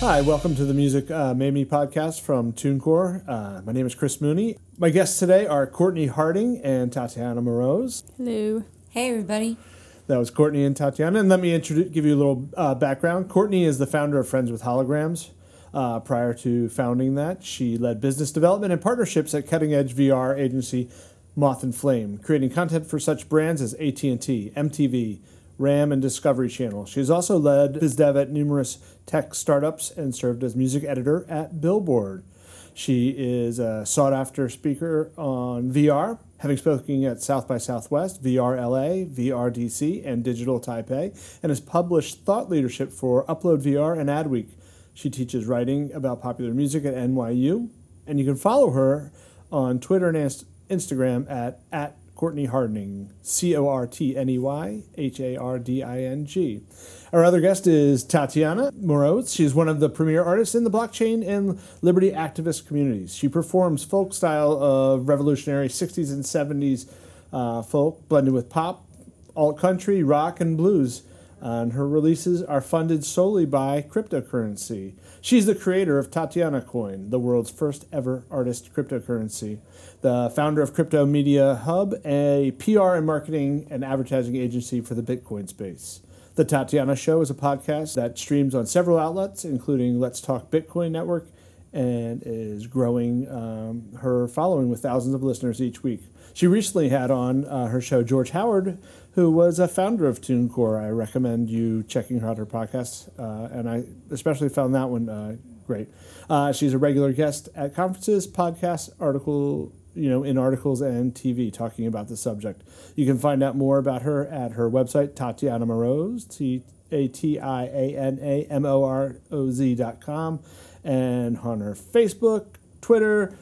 Hi, welcome to the Music uh, Made Me podcast from TuneCore. Uh, my name is Chris Mooney. My guests today are Cortney Harding and Tatiana Moroz. Hello. Hey, everybody. That was Cortney and Tatiana. And let me introduce, give you a little uh, background. Cortney is the founder of Friends with Holograms. Uh, prior to founding that, she led business development and partnerships at cutting edge VR agency Moth and Flame, creating content for such brands as AT&T, MTV, RAM, and Discovery Channel. She has also led biz dev at numerous tech startups and served as music editor at Billboard. She is a sought after speaker on VR, having spoken at South by Southwest, VR LA, VR DC, and Digital Taipei, and has published thought leadership for Upload VR and Adweek. She teaches writing about popular music at NYU, and you can follow her on Twitter and Instagram at, at Cortney Harding, C O R T N E Y H A R D I N G. Our other guest is Tatiana Moroz. She's one of the premier artists in the blockchain and liberty activist communities. She performs folk style of revolutionary 60s and 70s uh, folk blended with pop, alt country, rock, and blues. And her releases are funded solely by cryptocurrency. She's the creator of Tatiana Coin, the world's first ever artist cryptocurrency the founder of Crypto Media Hub, a PR and marketing and advertising agency for the Bitcoin space. The Tatiana Show is a podcast that streams on several outlets, including Let's Talk Bitcoin Network, and is growing um, her following with thousands of listeners each week. She recently had on uh, her show George Howard, who was a founder of TuneCore. I recommend you checking out her podcast, uh, and I especially found that one uh, great. Uh, she's a regular guest at conferences, podcasts, article you know, in articles and TV talking about the subject. You can find out more about her at her website, Tatiana Moroz, T A T I A N A M O R O Z dot com, and on her Facebook, Twitter,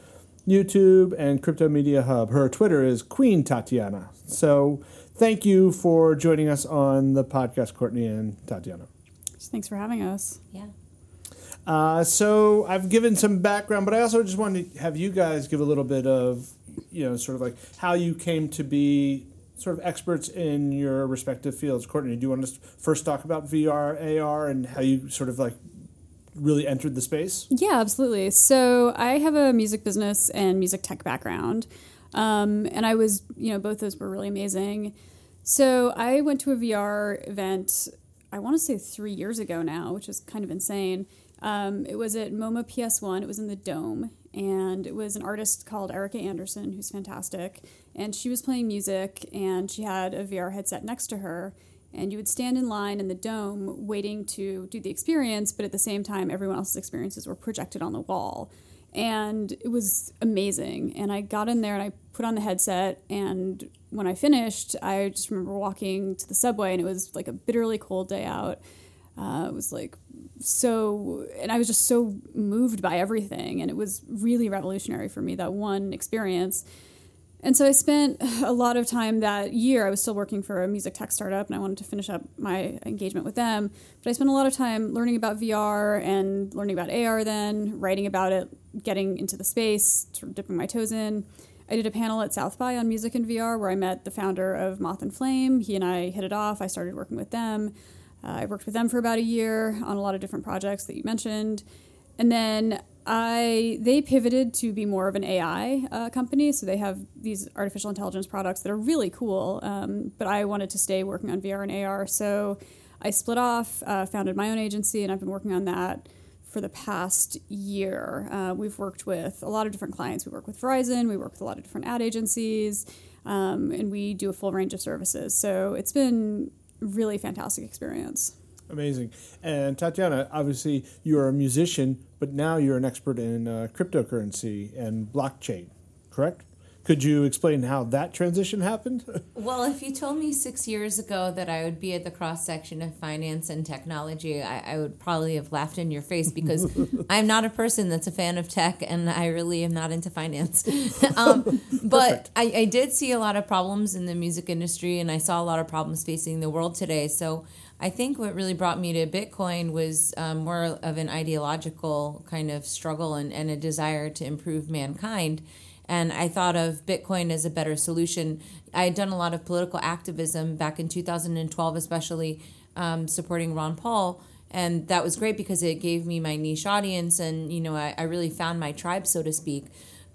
YouTube, and Crypto Media Hub. Her Twitter is Queen Tatiana. So thank you for joining us on the podcast, Cortney and Tatiana. Thanks for having us. Yeah. Uh, so I've given some background, but I also just wanted to have you guys give a little bit of, you know, sort of like how you came to be sort of experts in your respective fields. Cortney, do you want to first talk about VR, AR, and how you sort of like really entered the space? Yeah, absolutely. So I have a music business and music tech background, um, and I was, you know, both those were really amazing. So I went to a VR event. I want to say three years ago now, which is kind of insane. Um, it was at MoMA PS1. It was in the Dome, and it was an artist called Erica Anderson, who's fantastic. And she was playing music, and she had a VR headset next to her. And you would stand in line in the Dome waiting to do the experience, but at the same time, everyone else's experiences were projected on the wall. And it was amazing. And I got in there and I put on the headset. And when I finished, I just remember walking to the subway, and it was like a bitterly cold day out. Uh, it was like so and i was just so moved by everything and it was really revolutionary for me that one experience and so i spent a lot of time that year i was still working for a music tech startup and i wanted to finish up my engagement with them but i spent a lot of time learning about vr and learning about ar then writing about it getting into the space sort of dipping my toes in I did a panel at South by on music and VR where I met the founder of Moth and Flame. He and I hit it off. I started working with them. Uh, I worked with them for about a year on a lot of different projects that you mentioned. And then I they pivoted to be more of an AI uh, company, so they have these artificial intelligence products that are really cool. Um, but I wanted to stay working on VR and AR, so I split off, uh, founded my own agency, and I've been working on that for the past year. Uh, we've worked with a lot of different clients. We work with Verizon, we work with a lot of different ad agencies, um, and we do a full range of services. So it's been really fantastic experience. Amazing. And Tatiana, obviously you're a musician, but now you're an expert in uh, cryptocurrency and blockchain, correct? Could you explain how that transition happened? well, if you told me six years ago that I would be at the cross section of finance and technology, I, I would probably have laughed in your face because I'm not a person that's a fan of tech and I really am not into finance. um, but I, I did see a lot of problems in the music industry and I saw a lot of problems facing the world today. So I think what really brought me to Bitcoin was um, more of an ideological kind of struggle and, and a desire to improve mankind and I thought of Bitcoin as a better solution. I had done a lot of political activism back in 2012, especially um, supporting Ron Paul. and that was great because it gave me my niche audience and you know I, I really found my tribe so to speak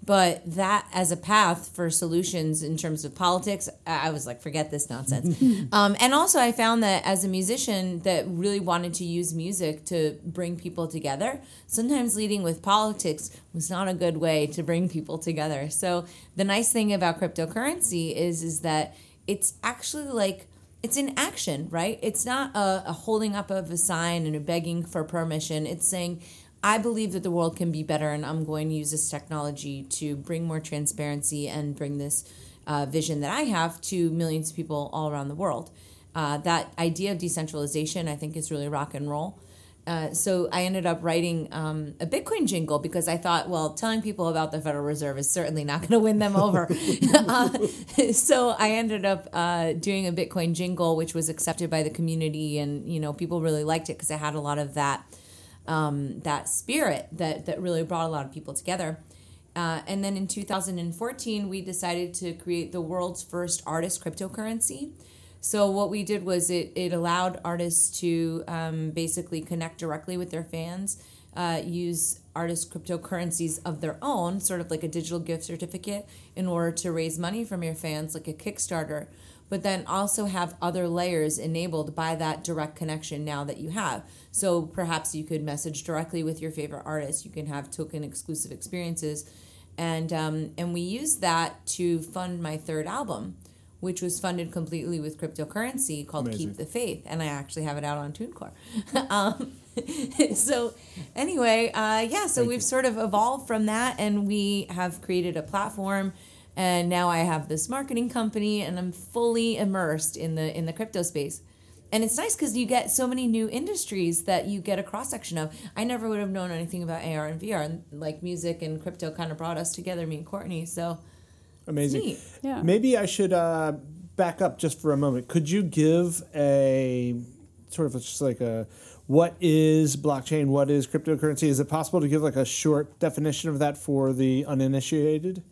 but that as a path for solutions in terms of politics i was like forget this nonsense um, and also i found that as a musician that really wanted to use music to bring people together sometimes leading with politics was not a good way to bring people together so the nice thing about cryptocurrency is is that it's actually like it's in action, right? It's not a, a, holding up of a sign and a begging for permission. It's saying, I believe that the world can be better, and I'm going to use this technology to bring more transparency and bring this uh, vision that I have to millions of people all around the world. Uh, that idea of decentralization, I think, is really rock and roll. Uh, so I ended up writing um, a Bitcoin jingle because I thought, well, telling people about the Federal Reserve is certainly not going to win them over. uh, so I ended up uh, doing a Bitcoin jingle, which was accepted by the community, and you know people really liked it because it had a lot of that um, that spirit that that really brought a lot of people together. Uh, and then in 2014, we decided to create the world's first artist cryptocurrency. So what we did was it, it allowed artists to um, basically connect directly with their fans, uh, use artist cryptocurrencies of their own, sort of like a digital gift certificate, in order to raise money from your fans, like a Kickstarter but then also have other layers enabled by that direct connection now that you have. So perhaps you could message directly with your favorite artist. You can have token exclusive experiences, and um, and we use that to fund my third album, which was funded completely with cryptocurrency called Amazing. Keep the Faith, and I actually have it out on TuneCore. um, so anyway, uh, yeah, so Thank we've you. sort of evolved from that, and we have created a platform and now I have this marketing company and I'm fully immersed in the in the crypto space. And it's nice because you get so many new industries that you get a cross section of. I never would have known anything about AR and VR, and like music and crypto kind of brought us together, me and Cortney. So amazing. Yeah. Maybe I should uh, back up just for a moment. Could you give a sort of just like a what is blockchain? What is cryptocurrency? Is it possible to give like a short definition of that for the uninitiated?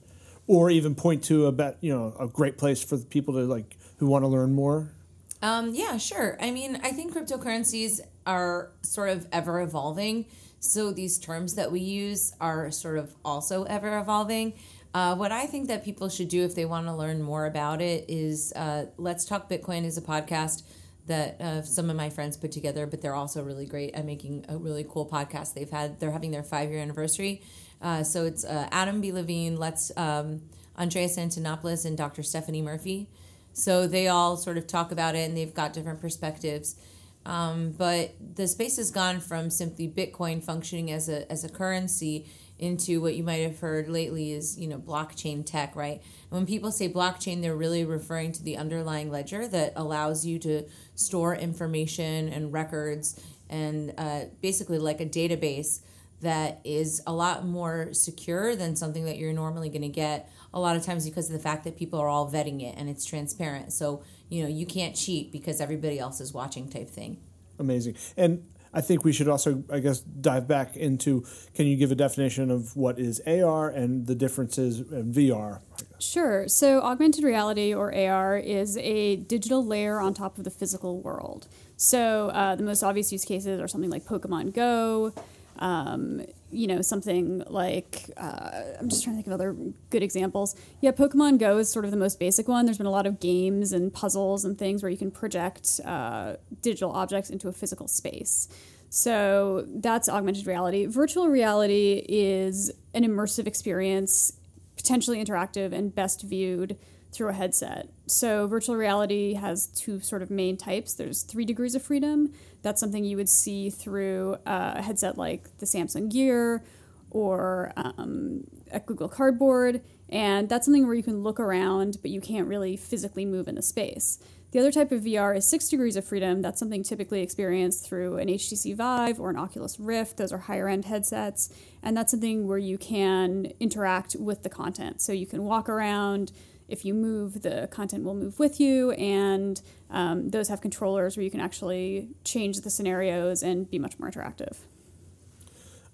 Or even point to a bet, you know, a great place for people to like who want to learn more? Um, yeah, sure. I mean, I think cryptocurrencies are sort of ever evolving. So these terms that we use are sort of also ever evolving. Uh, what I think that people should do if they want to learn more about it is uh, Let's Talk Bitcoin is a podcast that uh, some of my friends put together, but they're also really great at making a really cool podcast. They've had they're having their five year anniversary, uh, so it's uh, Adam B. Levine, Let's um, Andreas Antonopoulos, and Dr. Stephanie Murphy. So they all sort of talk about it, and they've got different perspectives. Um, but the space has gone from simply Bitcoin functioning as a as a currency into what you might have heard lately is you know blockchain tech, right? And when people say blockchain, they're really referring to the underlying ledger that allows you to store information and records and uh, basically like a database that is a lot more secure than something that you're normally going to get a lot of times because of the fact that people are all vetting it and it's transparent so you know you can't cheat because everybody else is watching type thing amazing and I think we should also, I guess, dive back into can you give a definition of what is AR and the differences in VR? Sure. So, augmented reality or AR is a digital layer on top of the physical world. So, uh, the most obvious use cases are something like Pokemon Go, um, you know, something like uh, I'm just trying to think of other good examples. Yeah, Pokemon Go is sort of the most basic one. There's been a lot of games and puzzles and things where you can project uh, digital objects into a physical space. So that's augmented reality. Virtual reality is an immersive experience, potentially interactive and best viewed through a headset. So virtual reality has two sort of main types. There's three degrees of freedom. That's something you would see through a headset like the Samsung Gear or um, a Google Cardboard. And that's something where you can look around, but you can't really physically move in the space. The other type of VR is six degrees of freedom. That's something typically experienced through an HTC Vive or an Oculus Rift. Those are higher end headsets. And that's something where you can interact with the content. So you can walk around, if you move, the content will move with you, and um, those have controllers where you can actually change the scenarios and be much more interactive.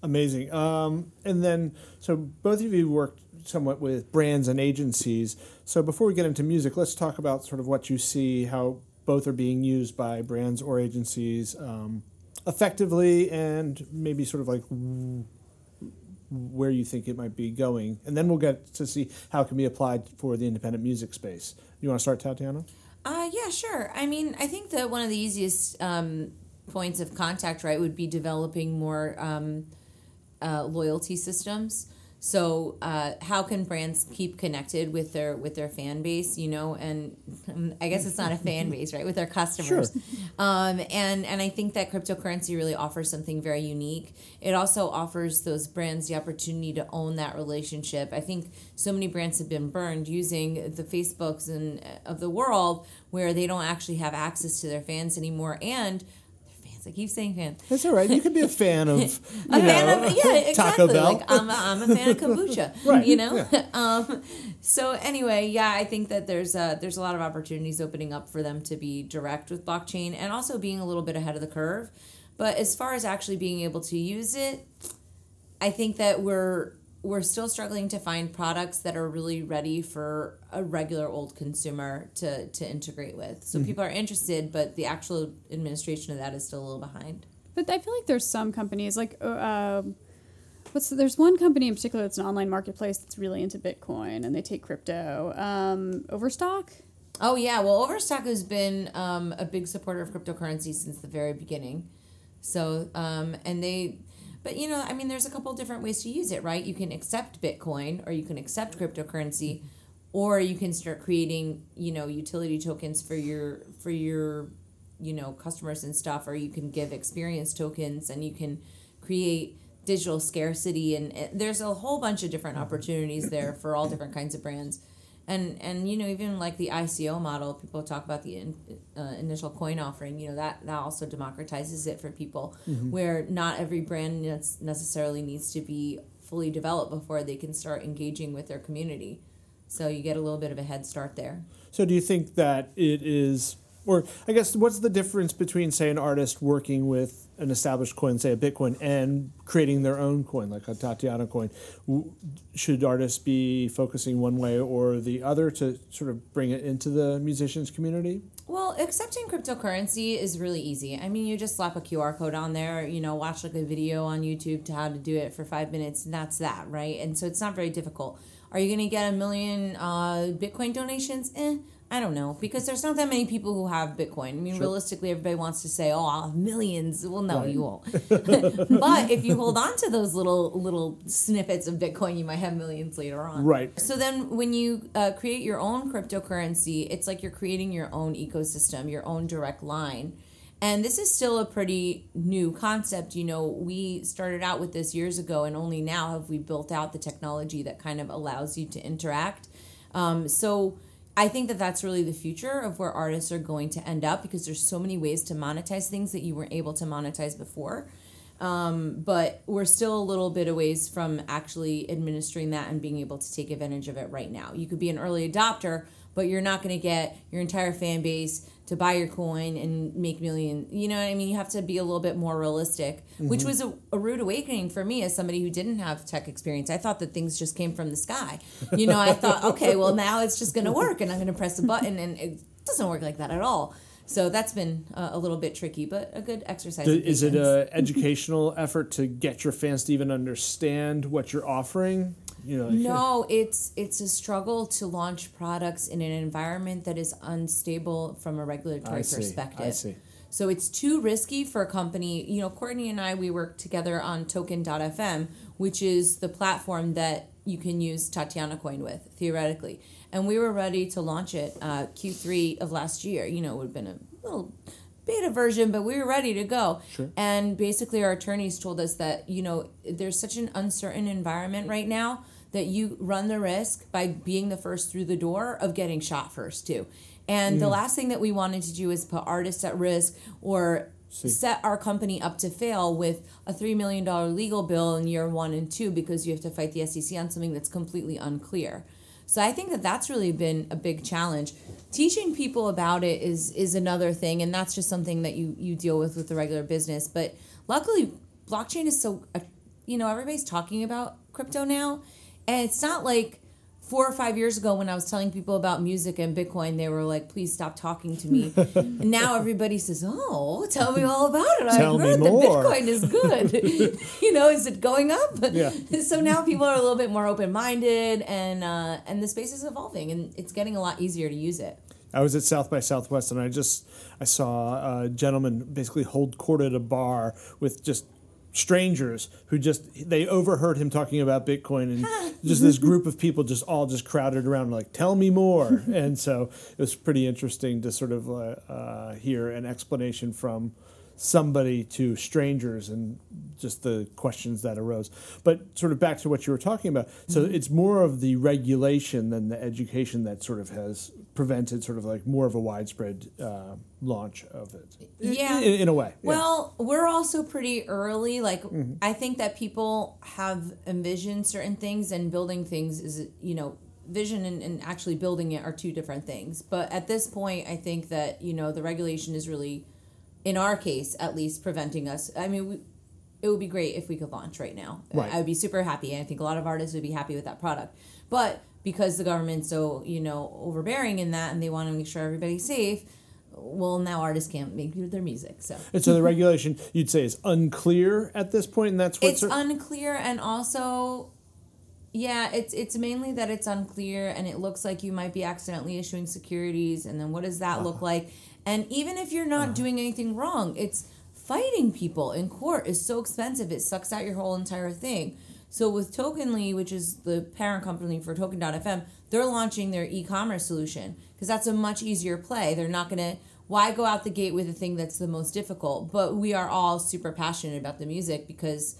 Amazing. Um, and then, so both of you worked somewhat with brands and agencies. So before we get into music, let's talk about sort of what you see, how both are being used by brands or agencies. Um, effectively and maybe sort of like where you think it might be going. And then we'll get to see how it can be applied for the independent music space. You want to start, Tatiana? Uh, yeah, sure. I mean, I think that one of the easiest um, points of contact, right, would be developing more um, uh, loyalty systems. So, uh, how can brands keep connected with their with their fan base? You know, and um, I guess it's not a fan base, right? With their customers, Sure. um, and and I think that cryptocurrency really offers something very unique. It also offers those brands the opportunity to own that relationship. I think so many brands have been burned using the Facebooks and of the world where they don't actually have access to their fans anymore and. I keep saying fans. That's all right. You can be a fan of A fan know, of yeah, exactly. Taco Bell. Like I'm a, I'm a fan of kombucha. Right, You know. yeah. um, so anyway, yeah, I think that there's a, there's a lot of opportunities opening up for them to be direct with blockchain and also being a little bit ahead of the curve. But as far as actually being able to use it, I think that we're we're still struggling to find products that are really ready for a regular old consumer to to integrate with. So people are interested, but the actual administration of that is still a little behind. But I feel like there's some companies like uh, um, what's there's one company in particular that's an online marketplace that's really into Bitcoin and they take crypto. Um, Overstock. Oh yeah, well Overstock has been um, a big supporter of cryptocurrency since the very beginning. So um, and they, but you know, I mean, there's a couple different ways to use it, right? You can accept Bitcoin or you can accept cryptocurrency, or you can start creating, you know, utility tokens for your for your, you know, customers and stuff, or you can give experience tokens and you can create digital scarcity and there's a whole bunch of different opportunities there for all different kinds of brands and and you know even like the ICO model, people talk about the in, uh, initial coin offering. You know that that also democratizes it for people, where not every brand necessarily needs to be fully developed before they can start engaging with their community. So you get a little bit of a head start there. So do you think that it is, or I guess, what's the difference between, say, an artist working with an established coin, say a Bitcoin, and creating their own coin, like a Tatiana coin? Should artists be focusing one way or the other to sort of bring it into the musicians community? Well, accepting cryptocurrency is really easy. I mean, you just slap a QR code on there, you know, watch like a video on YouTube to how to do it for five minutes, and that's that, right? And so it's not very difficult. Are you going to get a million uh, Bitcoin donations? Eh, I don't know, because there's not that many people who have Bitcoin. I mean, realistically, everybody wants to say, "Oh, I'll have millions." Well, no, Right. you won't. but if you hold on to those little little snippets of Bitcoin, you might have millions later on. Right. So then, when you uh, create your own cryptocurrency, it's like you're creating your own ecosystem, your own direct line. And this is still a pretty new concept. You know, we started out with this years ago, and only now have we built out the technology that kind of allows you to interact. Um, so I think that that's really the future of where artists are going to end up because there's so many ways to monetize things that you weren't able to monetize before. Um, but we're still a little bit a ways from actually administering that and being able to take advantage of it right now. You could be an early adopter, but you're not going to get your entire fan base to buy your coin and make million. You know what I mean? You have to be a little bit more realistic, which was a, a rude awakening for me as somebody who didn't have tech experience. I thought that things just came from the sky. You know, I thought, okay, well now it's just going to work, and I'm going to press a button, and it doesn't work like that at all. So that's been uh, a little bit tricky, but a good exercise. in Is it an educational effort to get your fans to even understand what you're offering? You know, No, it's it's a struggle to launch products in an environment that is unstable from a regulatory I see, I perspective. see. So it's too risky for a company. You know, Cortney and I we work together on Token.fm, which is the platform that you can use Tatiana Coin with theoretically. And we were ready to launch it uh, Q3 of last year. You know, it would have been a little beta version, but we were ready to go. Sure. And basically, our attorneys told us that, you know, there's such an uncertain environment right now that you run the risk by being the first through the door of getting shot first, too. And the last thing that we wanted to do is put artists at risk or set our company up to fail with a $3 million legal bill in year one and two because you have to fight the SEC on something that's completely unclear. So I think that that's really been a big challenge. Teaching people about it is is another thing, and that's just something that you you deal with with the regular business. But luckily, blockchain is so uh, you know everybody's talking about crypto now, and it's not like four or five years ago when I was telling people about music and Bitcoin, they were like, please stop talking to me. and now everybody says, oh, tell me all about it. Tell I me heard that more." Bitcoin is good. you know, is it going up? Yeah. So now people are a little bit more open minded and, uh, and the space is evolving and it's getting a lot easier to use it. I was at South by Southwest and I just I saw a gentleman basically hold court at a bar with just strangers who just they overheard him talking about Bitcoin and just this group of people just all just crowded around like tell me more. And so it was pretty interesting to sort of uh, uh, hear an explanation from somebody to strangers and just the questions that arose but sort of back to what you were talking about so it's more of the regulation than the education that sort of has prevented sort of like more of a widespread uh, launch of it Yeah. in, in a way yeah. Well, we're also pretty early. Like, Mm-hmm. I think that people have envisioned certain things, and building things is, you know, vision and, and actually building it are two different things. But at this point, I think that, you know, the regulation is really, in our case at least, preventing us. I mean, we, it would be great if we could launch right now. Right. I would be super happy. and I think a lot of artists would be happy with that product. But because the government's so, you know, overbearing in that and they want to make sure everybody's safe, well, now artists can't make their music. So and so the regulation you'd say is unclear at this point and that's what it's sort- unclear and also yeah it's it's mainly that it's unclear and it looks like you might be accidentally issuing securities and then what does that look uh-huh. like and even if you're not uh-huh. doing anything wrong it's fighting people in court is so expensive it sucks out your whole entire thing. So with tokenly which is the parent company for token.fm they're launching their e-commerce solution because that's a much easier play. They're not going to why go out the gate with a thing that's the most difficult? But we are all super passionate about the music because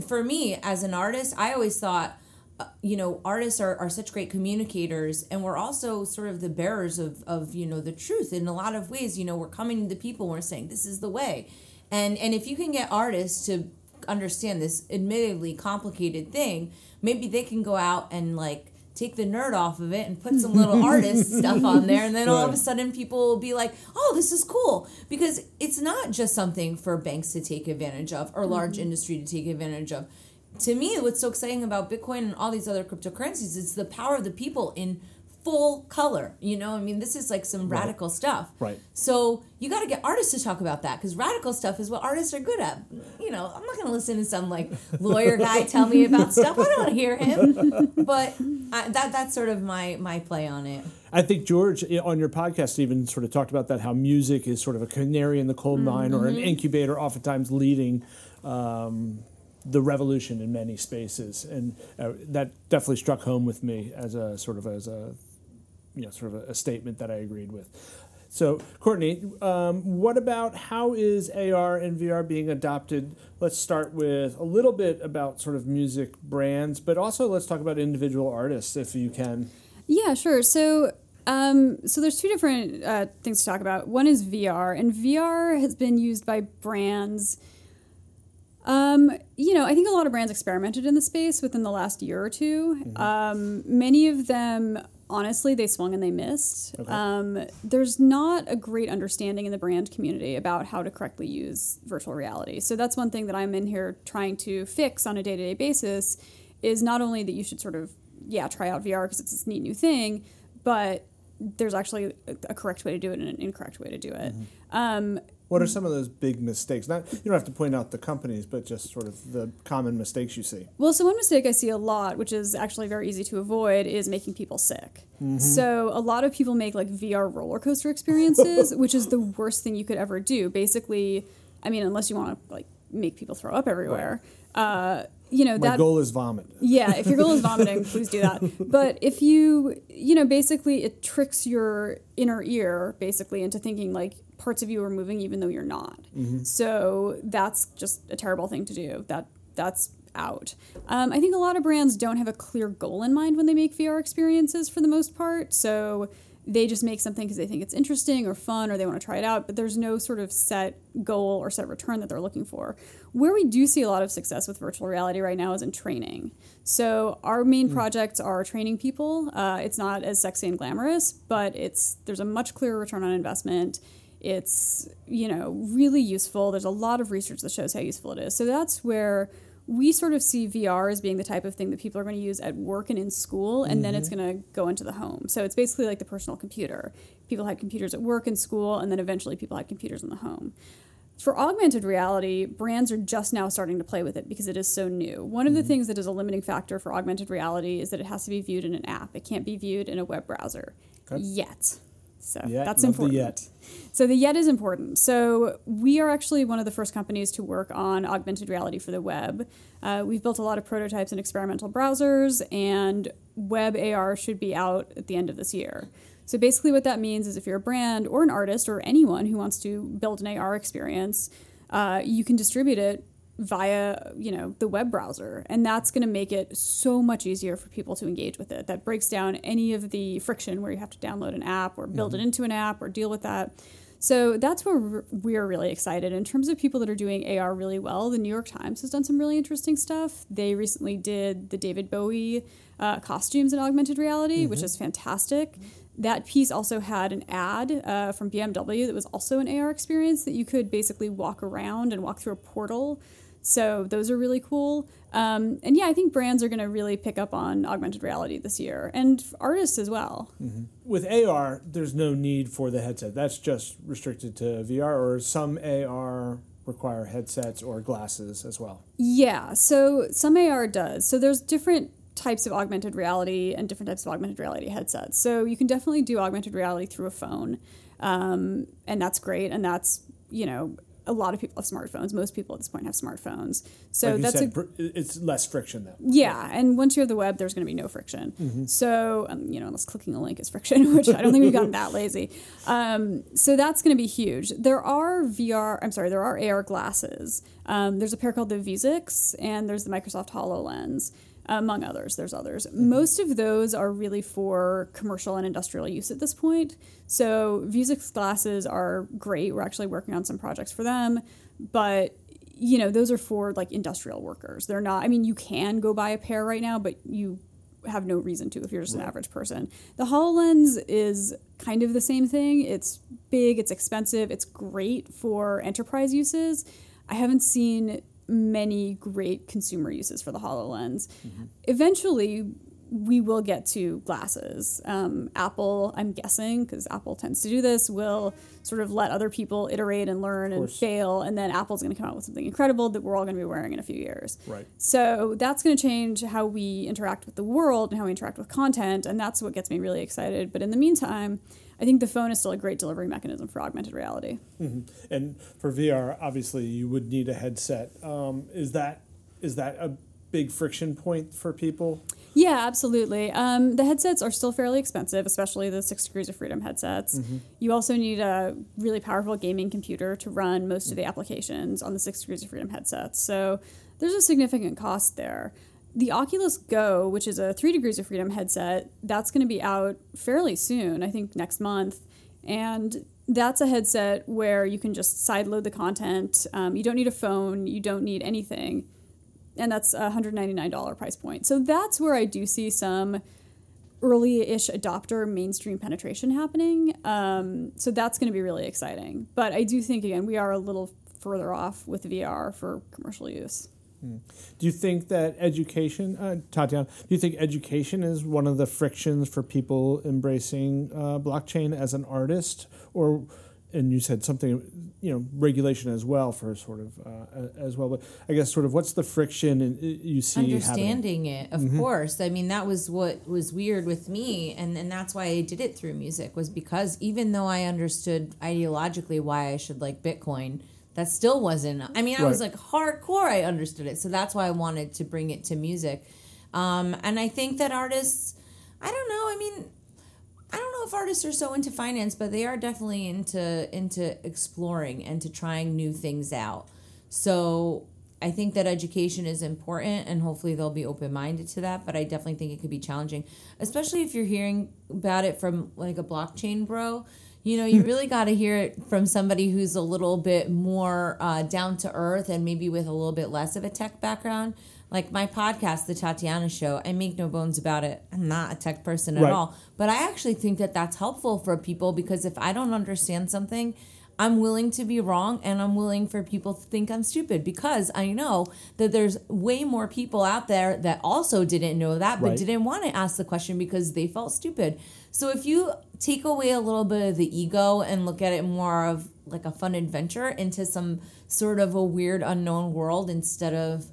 for me as an artist i always thought uh, you know artists are, are such great communicators and we're also sort of the bearers of, of you know the truth in a lot of ways. You know we're coming to the people and we're saying this is the way. And and if you can get artists to understand this admittedly complicated thing maybe they can go out and like take the nerd off of it and put some little artist stuff on there and then all of a sudden people will be like oh this is cool. Because it's not just something for banks to take advantage of or large industry to take advantage of to me what's so exciting about bitcoin and all these other cryptocurrencies is the power of the people in full color you know? I mean this is like some radical stuff. Right. so you got to get artists to talk about that because radical stuff is what artists are good at. You know i'm not going to listen to some like lawyer guy tell me about stuff. I don't want to hear him. But I, that that's sort of my my play on it. I think George on your podcast even sort of talked about that how music is sort of a canary in the coal mine or Mm-hmm. an incubator, oftentimes leading um, the revolution in many spaces, and uh, that definitely struck home with me as a sort of as a you know sort of a, a statement that I agreed with. So, Cortney, um, what about how is AR and VR being adopted? Let's start with a little bit about sort of music brands, but also let's talk about individual artists if you can. Yeah, sure. So, um, so there's two different uh, things to talk about. One is VR, and VR has been used by brands. Um, you know, I think a lot of brands experimented in the space within the last year or 2 Um, many of them, honestly, they swung and they missed. Um, there's not a great understanding in the brand community about how to correctly use virtual reality. So that's one thing that I'm in here trying to fix on a day to day basis. Is not only that you should sort of yeah try out VR because it's this neat new thing, but there's actually a, a correct way to do it and an incorrect way to do it. Um, What are some of those big mistakes? Not you don't have to point out the companies, but just sort of the common mistakes you see. Well, so one mistake I see a lot, which is actually very easy to avoid, is making people sick. So a lot of people make like VR roller coaster experiences, which is the worst thing you could ever do. Basically, I mean, unless you want to like make people throw up everywhere. Uh, you know My that goal is vomit. yeah, if your goal is vomiting, please do that. But if you, you know, basically it tricks your inner ear basically into thinking like parts of you are moving even though you're not. So that's just a terrible thing to do. That that's out. Um, I think a lot of brands don't have a clear goal in mind when they make VR experiences for the most part. So they just make something because they think it's interesting or fun or they want to try it out, but there's no sort of set goal or set return that they're looking for. Where we do see a lot of success with virtual reality right now is in training. So our main projects are training people. Uh, it's not as sexy and glamorous, but it's there's a much clearer return on investment. It's you know really useful. There's a lot of research that shows how useful it is. So that's where we sort of see VR as being the type of thing that people are going to use at work and in school, and then it's mm-hmm. going to go into the home. So it's basically like the personal computer. People had computers at work and school, and then eventually people had computers in the home. For augmented reality, brands are just now starting to play with it because it is so new. One of the mm-hmm. things that is a limiting factor for augmented reality is that it has to be viewed in an app. It can't be viewed in a web browser Okay. yet. So Yet, that's important. yet. So the yet is important. So we are actually one of the first companies to work on augmented reality for the web. Uh, we've built a lot of prototypes and experimental browsers, and web AR should be out at the end of this year. So basically, what that means is if you're a brand or an artist or anyone who wants to build an AR experience, uh, you can distribute it via you know the web browser. And that's going to make it so much easier for people to engage with it. That breaks down any of the friction where you have to download an app or build it into an app or deal with that. So that's where we're- really excited. In terms of people that are doing ar really well the new york times has done some really interesting stuff. They recently did the david bowie uh, costumes in augmented reality which is fantastic. That piece also had an ad uh, from BMW that was also an AR experience that you could basically walk around and walk through a portal. So those are really cool. Um, and yeah, I think brands are going to really pick up on augmented reality this year and artists as well. With AR, there's no need for the headset. That's just restricted to VR, or some AR require headsets or glasses as well. Yeah, so some AR does. So there's different types of augmented reality and different types of augmented reality headsets. So you can definitely do augmented reality through a phone, um, and that's great. And that's you know a lot of people have smartphones. Most people at this point have smartphones. So like that's said, a it's less friction then. yeah, and once you have the web, there's going to be no friction. Mm-hmm. So, um, you know, unless clicking a link is friction, which I don't think we've gotten that lazy. Um, so that's going to be huge. There are VR, I'm sorry, there are AR glasses. Um, there's a pair called the Vuzix, and there's the Microsoft HoloLens, among others. There's others. Mm-hmm. Most of those are really for commercial and industrial use at this point. So Vuzix glasses are great. We're actually working on some projects for them, but you know, those are for like industrial workers. They're not, I mean, you can go buy a pair right now, but you have no reason to if you're just an average person. The HoloLens is kind of the same thing. It's big, it's expensive, it's great for enterprise uses. I haven't seen many great consumer uses for the HoloLens. Eventually, we will get to glasses. Um, Apple, I'm guessing, because Apple tends to do this, will sort of let other people iterate and learn and fail, and then Apple's going to come out with something incredible that we're all going to be wearing in a few years. Right. So that's going to change how we interact with the world and how we interact with content, and that's what gets me really excited. But in the meantime, I think the phone is still a great delivery mechanism for augmented reality. And for VR, obviously, you would need a headset. Um, is that is that a big friction point for people? Yeah, absolutely. Um, the headsets are still fairly expensive, especially the Six Degrees of Freedom headsets. You also need a really powerful gaming computer to run most of the applications on the Six Degrees of Freedom headsets. So there's a significant cost there. The Oculus Go, which is a Three Degrees of Freedom headset, that's going to be out fairly soon, I think next month. And that's a headset where you can just sideload the content. Um, you don't need a phone, you don't need anything and that's a $199 price point. So that's where I do see some early-ish adopter mainstream penetration happening. Um, so that's going to be really exciting. But I do think again we are a little further off with VR for commercial use. Do you think that education, uh, Tatiana, do you think education is one of the frictions for people embracing uh, blockchain as an artist, or and you said something, you know, regulation as well for sort of uh, as well. But I guess sort of what's the friction in, you see happening? understanding it of course i mean that was what was weird with me and and that's why i did it through music was because even though i understood ideologically why i should like bitcoin that still wasn't i mean i was like hardcore i understood it so that's why i wanted to bring it to music um, and i think that artists i don't know i mean I don't know if artists are so into finance, but they are definitely into into exploring and to trying new things out. So I think that education is important, and hopefully they'll be open minded to that. But I definitely think it could be challenging, especially if you're hearing about it from like a blockchain bro. You know, you really got to hear it from somebody who's a little bit more uh, down to earth and maybe with a little bit less of a tech background. Like my podcast, The Tatiana Show, I make no bones about it. I'm not a tech person at Right. all. But I actually think that that's helpful for people because if I don't understand something, I'm willing to be wrong and I'm willing for people to think I'm stupid because I know that there's way more people out there that also didn't know that but Right. didn't want to ask the question because they felt stupid. So if you take away a little bit of the ego and look at it more of like a fun adventure into some sort of a weird unknown world instead of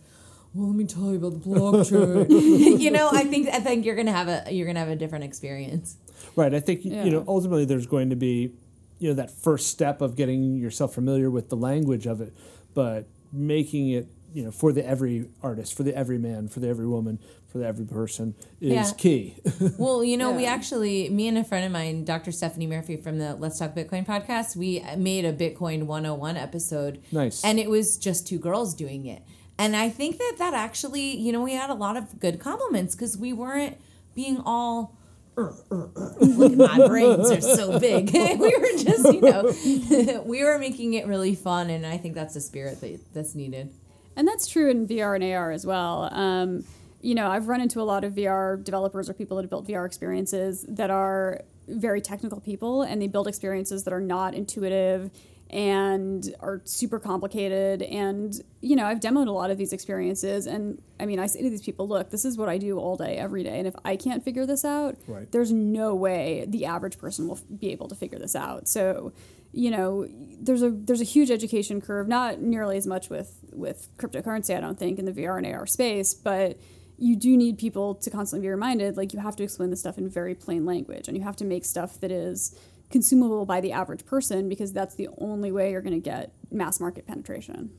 well, let me tell you about the blockchain. you know, I think I think you're gonna have a you're gonna have a different experience. Right. I think Yeah. you know ultimately there's going to be you know that first step of getting yourself familiar with the language of it, but making it you know for the every artist, for the every man, for the every woman, for the every person is Yeah. key. Well, you know, we actually, me and a friend of mine, Dr. Stephanie Murphy from the Let's Talk Bitcoin podcast, we made a Bitcoin 101 episode. Nice. And it was just two girls doing it. And I think that that actually, you know, we had a lot of good compliments because we weren't being all. "Uh, uh, uh, Look my brains are so big. we were just, you know, we were making it really fun, and I think that's the spirit that, that's needed. And that's true in VR and AR as well. Um, you know, I've run into a lot of VR developers or people that have built VR experiences that are very technical people and they build experiences that are not intuitive and are super complicated. And, you know, I've demoed a lot of these experiences. And I mean, I say to these people, look, this is what I do all day, every day. And if I can't figure this out, Right. there's no way the average person will be able to figure this out. So, you know, there's a there's a huge education curve, not nearly as much with with cryptocurrency, I don't think, in the VR and AR space, but you do need people to constantly be reminded like you have to explain the stuff in very plain language and you have to make stuff that is consumable by the average person because that's the only way you're going to get mass market penetration.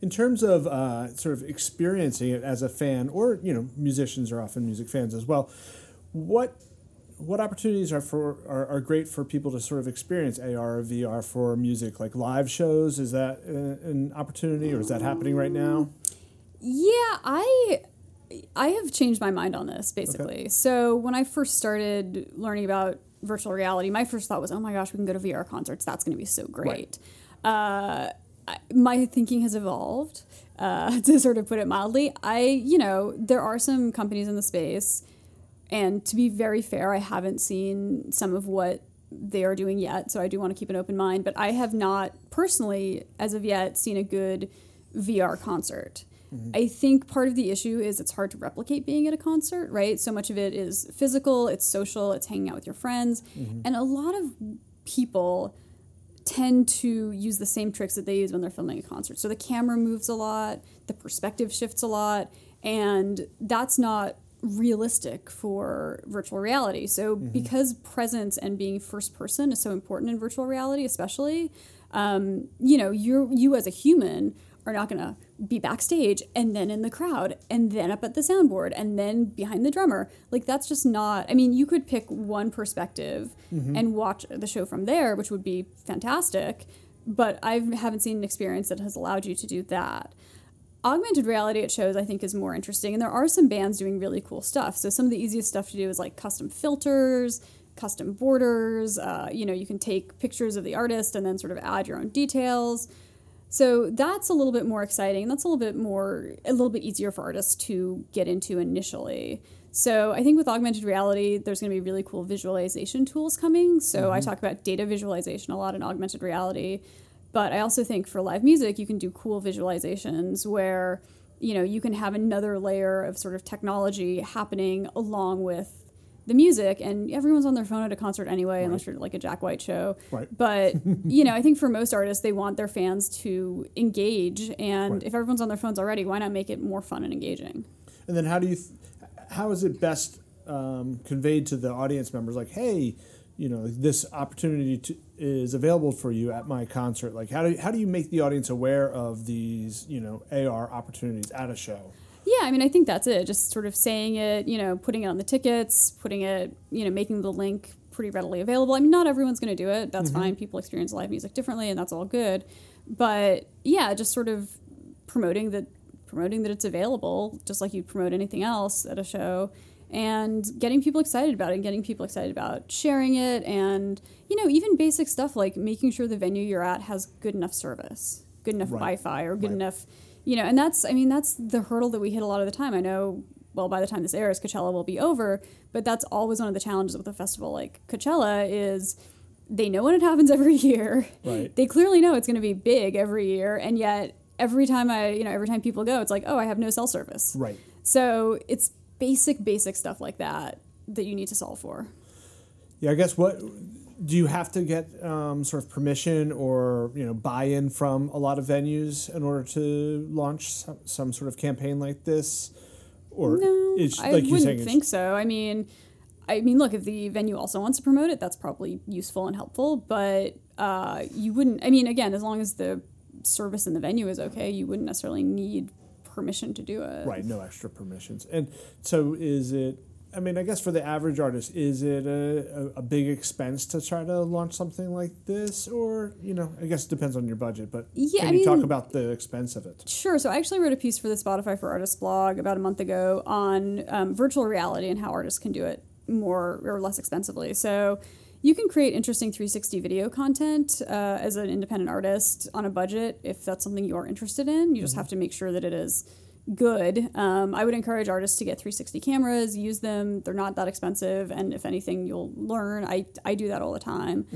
In terms of uh, sort of experiencing it as a fan, or you know, musicians are often music fans as well. What what opportunities are for are, are great for people to sort of experience AR or VR for music, like live shows? Is that uh, an opportunity, or is that happening right now? Yeah, I I have changed my mind on this basically. So when I first started learning about virtual reality, my first thought was, "Oh my gosh, we can go to VR concerts. That's going to be so great." Uh, I- my thinking has evolved, uh, to sort of put it mildly. I, you know, there are some companies in the space, and to be very fair, I haven't seen some of what they are doing yet. So I do want to keep an open mind, but I have not personally, as of yet, seen a good VR concert. Mm-hmm. I think part of the issue is it's hard to replicate being at a concert, right? So much of it is physical, it's social, it's hanging out with your friends. Mm-hmm. And a lot of people tend to use the same tricks that they use when they're filming a concert. So the camera moves a lot, the perspective shifts a lot, and that's not realistic for virtual reality. So because presence and being first person is so important in virtual reality, especially, um, you know, you you as a human are not going to be backstage and then in the crowd and then up at the soundboard and then behind the drummer. Like that's just not. I mean, you could pick one perspective and watch the show from there, which would be fantastic. But I haven't seen an experience that has allowed you to do that. Augmented reality at shows, I think, is more interesting, and there are some bands doing really cool stuff. So some of the easiest stuff to do is like custom filters, custom borders. Uh, you know, you can take pictures of the artist and then sort of add your own details. So that's a little bit more exciting. That's a little bit more, a little bit easier for artists to get into initially. So I think with augmented reality, there's going to be really cool visualization tools coming. So I talk about data visualization a lot in augmented reality, but I also think for live music, you can do cool visualizations where you know you can have another layer of sort of technology happening along with the music and everyone's on their phone at a concert anyway unless you're like a jack white show Right. but you know i think for most artists they want their fans to engage and Right. if everyone's on their phones already why not make it more fun and engaging And then how do you, th- how is it best um, conveyed to the audience members? Like, hey, you know, this opportunity to, is available for you at my concert. Like, how do you, how do you make the audience aware of these, you know, AR opportunities at a show? Yeah, I mean, I think that's it. Just sort of saying it, you know, putting it on the tickets, putting it, you know, making the link pretty readily available. I mean, not everyone's going to do it. That's mm-hmm. fine. People experience live music differently, and that's all good. But yeah, just sort of promoting that, promoting that it's available, just like you'd promote anything else at a show, and getting people excited about it, and getting people excited about sharing it, and you know, even basic stuff like making sure the venue you're at has good enough service, good enough Right. Wi-Fi, or good Right. enough you know, and that's I mean that's the hurdle that we hit a lot of the time. I know well by the time this airs, Coachella will be over, but that's always one of the challenges with a festival like Coachella is they know when it happens every year. Right. They clearly know it's going to be big every year, and yet every time I, you know, every time people go, it's like, oh, I have no cell service. Right. So it's basic, basic stuff like that that you need to solve for. Yeah, I guess what do you have to get um, sort of permission or you know buy-in from a lot of venues in order to launch some, some sort of campaign like this, or No, it's I like you're wouldn't think so. I mean, I mean, look, if the venue also wants to promote it, that's probably useful and helpful. But uh, you wouldn't. I mean, again, as long as the service in the venue is okay, you wouldn't necessarily need permission to do it. Right, no extra permissions. And so is it I mean, I guess for the average artist, is it a, a, a big expense to try to launch something like this? Or, you know, I guess it depends on your budget, but Yeah, can I you talk about the expense of it? Sure. So I actually wrote a piece for the Spotify for Artists blog about a month ago on um, virtual reality and how artists can do it more or less expensively. So you can create interesting 360 video content uh, as an independent artist on a budget if that's something you are interested in. You just have to make sure that it is good. Um, I would encourage artists to get 360 cameras, use them. They're not that expensive, and if anything, you'll learn. I, I do that all the time.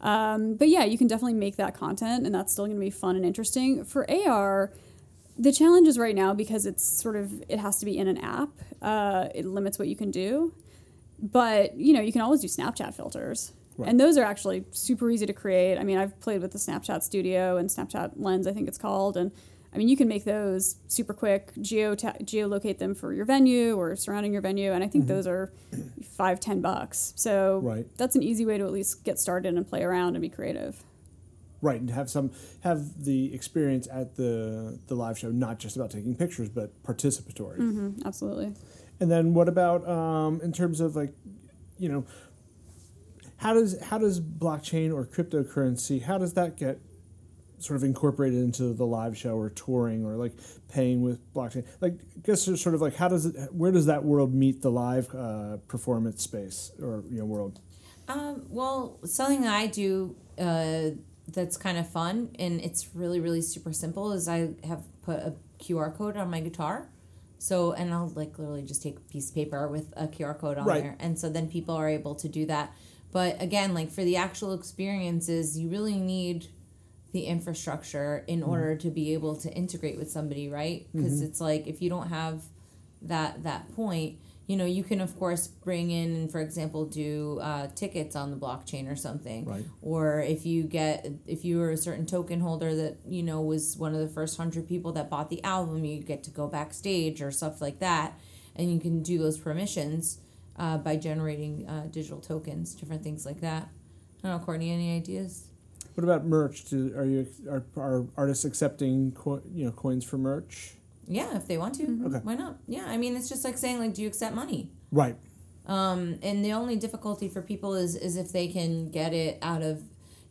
Um, but yeah, you can definitely make that content, and that's still going to be fun and interesting. For AR, the challenge is right now because it's sort of it has to be in an app. Uh, it limits what you can do, but you know you can always do Snapchat filters, Right. and those are actually super easy to create. I mean, I've played with the Snapchat Studio and Snapchat Lens, I think it's called, and I mean you can make those super quick, geo geolocate them for your venue or surrounding your venue, and I think those are five ten bucks. So Right. that's an easy way to at least get started and play around and be creative. Right, and have some have the experience at the the live show not just about taking pictures, but participatory. hmm absolutely. And then what about um, in terms of like, you know, how does how does blockchain or cryptocurrency how does that get sort of incorporated into the live show or touring or like paying with blockchain? Like, I guess sort of like how does it where does that world meet the live uh, performance space or you know world? Um, well, something I do uh, that's kind of fun and it's really, really super simple is I have put a QR code on my guitar. So, and I'll like literally just take a piece of paper with a QR code on Right. there. And so then people are able to do that. But again, like for the actual experiences, you really need the infrastructure in mm-hmm. order to be able to integrate with somebody, right? Because mm-hmm. it's like if you don't have that that point, you know, you can of course bring in and, for example, do uh, tickets on the blockchain or something, Right. or if you get if you were a certain token holder that you know was one of the first hundred people that bought the album, you get to go backstage or stuff like that, and you can do those permissions uh, by generating uh, digital tokens, different things like that. I don't know, Cortney, any ideas? What about merch? Do, are you are, are artists accepting co- you know coins for merch? Yeah, if they want to, Okay. why not? Yeah, I mean, it's just like saying like, do you accept money? Right. Um, and the only difficulty for people is is if they can get it out of,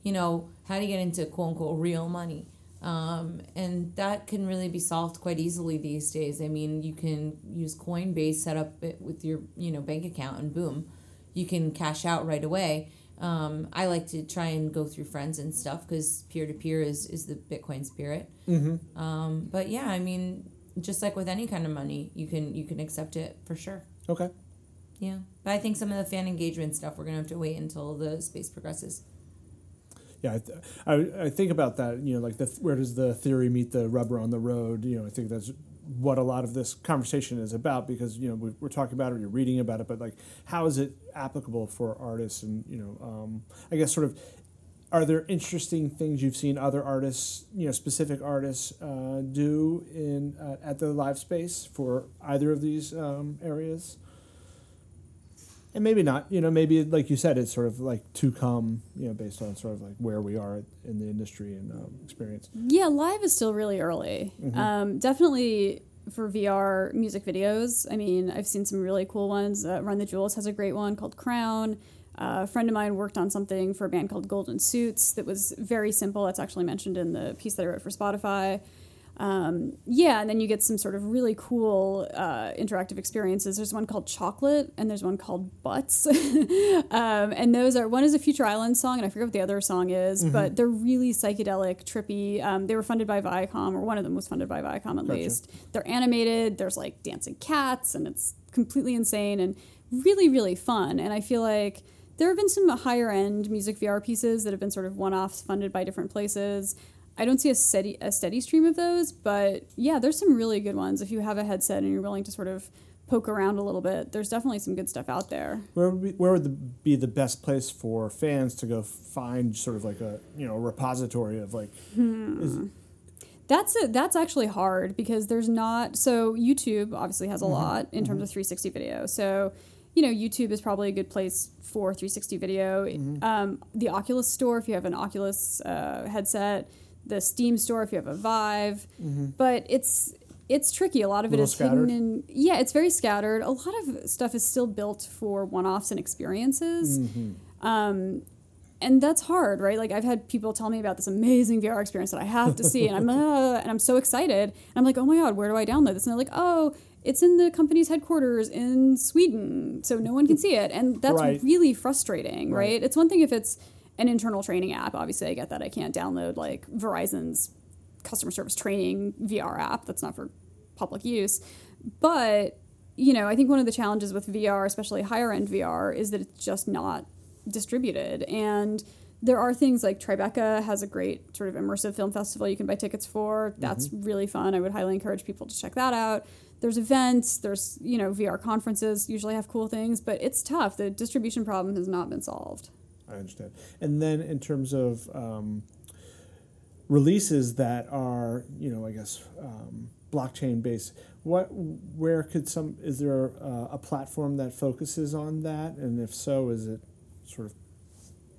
you know, how do you get into quote unquote real money? Um, and that can really be solved quite easily these days. I mean, you can use Coinbase, set up it with your you know bank account, and boom, you can cash out right away. Um, I like to try and go through friends and stuff because peer to peer is is the Bitcoin spirit. Mm-hmm. Um, but yeah, I mean, just like with any kind of money, you can you can accept it for sure. Okay. Yeah, but I think some of the fan engagement stuff we're gonna have to wait until the space progresses. Yeah, I, th- I, I think about that. You know, like the where does the theory meet the rubber on the road? You know, I think that's what a lot of this conversation is about because you know we, we're talking about it, you're reading about it, but like how is it applicable for artists? And you know, um, I guess sort of are there interesting things you've seen other artists, you know, specific artists uh, do in uh, at the live space for either of these um, areas? And maybe not, you know, maybe like you said, it's sort of like to come, you know, based on sort of like where we are in the industry and um, experience. Yeah, live is still really early. Um, definitely for VR music videos. I mean, I've seen some really cool ones. Uh, Run the Jewels has a great one called Crown. Uh, a friend of mine worked on something for a band called Golden Suits that was very simple. That's actually mentioned in the piece that I wrote for Spotify. Um, yeah, and then you get some sort of really cool uh, interactive experiences. There's one called Chocolate, and there's one called Butts. um, and those are one is a Future Island song, and I forget what the other song is, but they're really psychedelic, trippy. Um, they were funded by Viacom, or one of them was funded by Viacom at Gotcha. least. They're animated. There's like dancing cats, and it's completely insane and really, really fun. And I feel like there have been some higher end music VR pieces that have been sort of one offs funded by different places. I don't see a steady a steady stream of those, but yeah, there's some really good ones. If you have a headset and you're willing to sort of poke around a little bit, there's definitely some good stuff out there. Where would be, where would the, be the best place for fans to go find sort of like a you know repository of like hmm. is, That's a, that's actually hard because there's not so YouTube obviously has a mm-hmm. lot in terms mm-hmm. of 360 video. So you know YouTube is probably a good place for 360 video. Um, the Oculus Store if you have an Oculus uh, headset, the Steam Store if you have a Vive, but it's it's tricky. A lot of it Little is scattered? hidden in yeah, it's very scattered. A lot of stuff is still built for one-offs and experiences. Um, and that's hard, right? Like I've had people tell me about this amazing VR experience that I have to see, and I'm uh, and I'm so excited. And I'm like, oh my god, where do I download this? And they're like, oh, it's in the company's headquarters in Sweden, so no one can see it, and that's Right. really frustrating, Right. right? It's one thing if it's an internal training app. Obviously, I get that. I can't download like Verizon's customer service training VR app. That's not for public use, but you know, I think one of the challenges with VR, especially higher end VR, is that it's just not distributed. And there are things like Tribeca has a great sort of immersive film festival you can buy tickets for. That's mm-hmm. really fun. I would highly encourage people to check that out. There's events, there's, you know, VR conferences usually have cool things, but it's tough. The distribution problem has not been solved. I understand. And then in terms of um, releases that are, you know, I guess um, blockchain based, what, where could some, is there uh, a platform that focuses on that? And if so, is it sort of,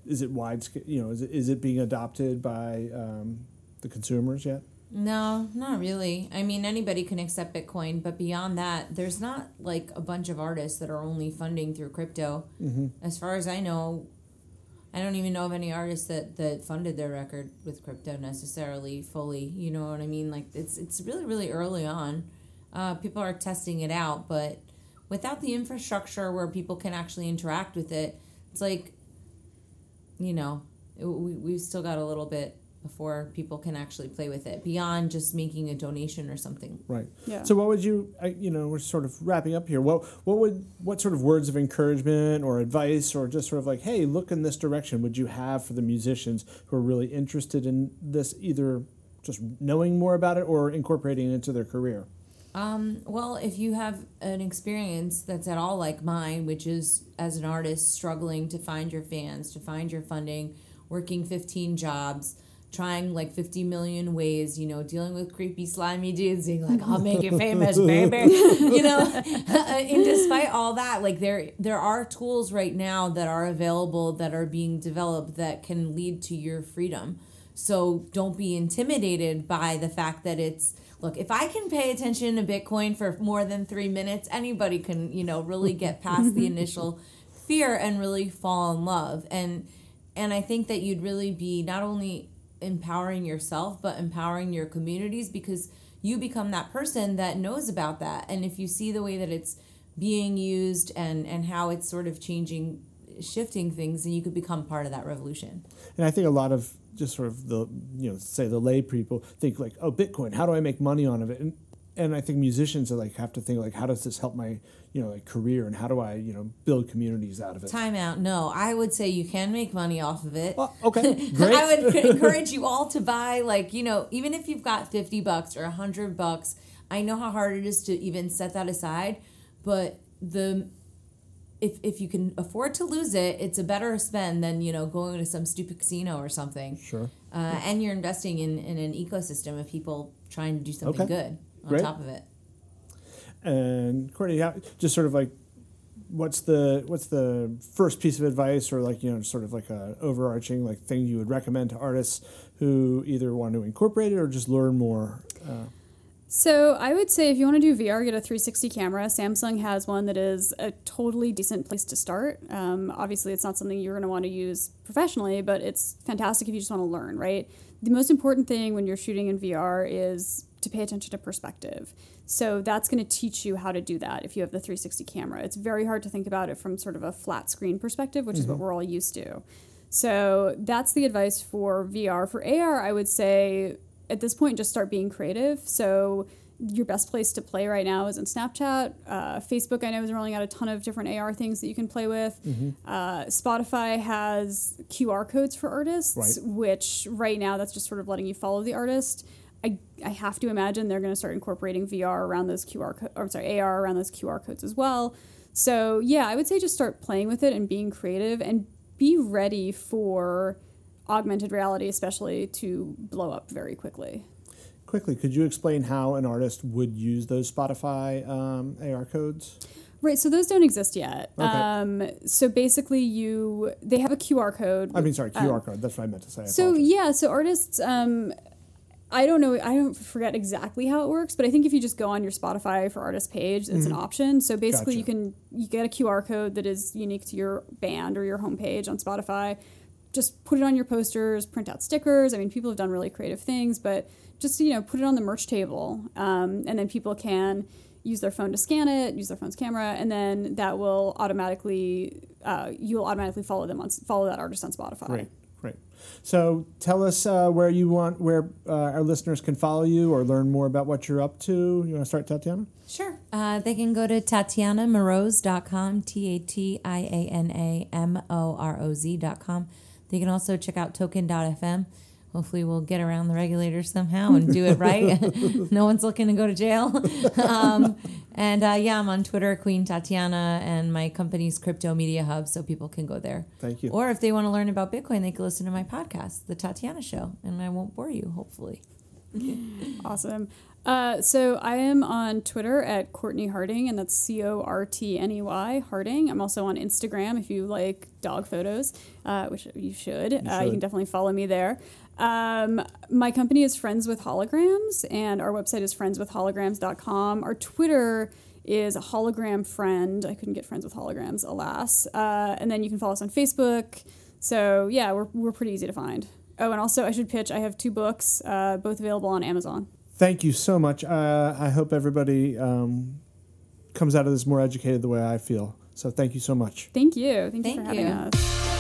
is it wide, you know, is it, is it being adopted by um, the consumers yet? No, not really. I mean, anybody can accept Bitcoin, but beyond that, there's not like a bunch of artists that are only funding through crypto. Mm-hmm. As far as I know, I don't even know of any artists that, that funded their record with crypto necessarily fully. You know what I mean? Like it's it's really really early on. Uh, people are testing it out, but without the infrastructure where people can actually interact with it, it's like, you know, we we've still got a little bit before people can actually play with it beyond just making a donation or something. Right. Yeah. So, what would you, I, you know, we're sort of wrapping up here. What, what would, what sort of words of encouragement or advice, or just sort of like, hey, look in this direction, would you have for the musicians who are really interested in this, either just knowing more about it or incorporating it into their career? Um, well, if you have an experience that's at all like mine, which is as an artist struggling to find your fans, to find your funding, working 15 jobs, trying like 50 million ways, you know, dealing with creepy, slimy dudes, being like, I'll make you famous, baby. you know, and despite all that, like there, there are tools right now that are available that are being developed that can lead to your freedom. So don't be intimidated by the fact that it's look, if I can pay attention to Bitcoin for more than three minutes, anybody can, you know, really get past the initial fear and really fall in love. And and I think that you'd really be not only empowering yourself but empowering your communities because you become that person that knows about that. And if you see the way that it's being used and and how it's sort of changing shifting things then you could become part of that revolution. And I think a lot of just sort of the, you know, say the lay people think like, oh, Bitcoin, how do I make money on of it? And, and I think musicians are like have to think like, how does this help my, you know, like career, and how do I, you know, build communities out of it? Time out. No, I would say you can make money off of it. Well, okay, great. I would encourage you all to buy like, you know, even if you've got 50 bucks or 100 bucks, I know how hard it is to even set that aside, but the if if you can afford to lose it, it's a better spend than, you know, going to some stupid casino or something. Sure. Uh, and you're investing in, in an ecosystem of people trying to do something Okay. good on Great. top of it. And Cortney, how, just sort of like, what's the what's the first piece of advice, or like you know, sort of like a overarching like thing you would recommend to artists who either want to incorporate it or just learn more? Uh, So I would say if you want to do VR, get a 360 camera. Samsung has one that is a totally decent place to start. Um, obviously, it's not something you're going to want to use professionally, but it's fantastic if you just want to learn, right? The most important thing when you're shooting in VR is to pay attention to perspective. So that's going to teach you how to do that if you have the 360 camera. It's very hard to think about it from sort of a flat screen perspective, which is what we're all used to. So that's the advice for VR. For AR, I would say at this point just start being creative. So your best place to play right now is in Snapchat. Uh, Facebook, I know, is rolling out a ton of different AR things that you can play with. Mm-hmm. Uh, Spotify has QR codes for artists, Right. which right now that's just sort of letting you follow the artist. I, I have to imagine they're going to start incorporating VR around those QR co- or sorry AR around those QR codes as well. So yeah, I would say just start playing with it and being creative and be ready for augmented reality, especially to blow up very quickly. Quickly, could you explain how an artist would use those Spotify um, AR codes? Right, so those don't exist yet. Okay. Um, so basically, you they have a QR code. I mean, sorry, QR Um, code. That's what I meant to say. I So apologize. yeah, so artists, um, I don't know, I don't forget exactly how it works, but I think if you just go on your Spotify for artist page, it's an option. So basically, you Mm-hmm. Can you get a QR code that is unique to your band or your homepage on Spotify. Just put it on your posters, print out stickers. I mean, people have done really creative things, but just you know, put it on the merch table, um, and then people can use their phone to scan it, use their phone's camera, and then that will automatically uh, you'll automatically follow them on follow that artist on Spotify. Great. So tell us uh, where you want, where uh, our listeners can follow you or learn more about what you're up to. You want to start, Tatiana? Sure. Uh, they can go to tatianamoroz.com, T A T I A N A M O R O Z.com. They can also check out token.fm. Hopefully, we'll get around the regulators somehow and do it right. no one's looking to go to jail. um, and uh, yeah, I'm on Twitter, Queen Tatiana, and my company's Crypto Media Hub, so people can go there. Thank you. Or if they want to learn about Bitcoin, they can listen to my podcast, The Tatiana Show, and I won't bore you, hopefully. Awesome. Uh, so I am on Twitter at Cortney Harding, and that's C O R T N E Y Harding. I'm also on Instagram if you like dog photos, uh, which you should. uh, you can definitely follow me there. Um, my company is Friends with Holograms, and our website is friendswithholograms.com. Our Twitter is a hologram friend. I couldn't get friends with holograms, alas. Uh, and then you can follow us on Facebook. So yeah, we're, we're pretty easy to find. Oh, and also I should pitch. I have two books, uh, both available on Amazon. Thank you so much. Uh, I hope everybody um, comes out of this more educated the way I feel. So thank you so much. Thank you. Thank, you Thank for having you. us.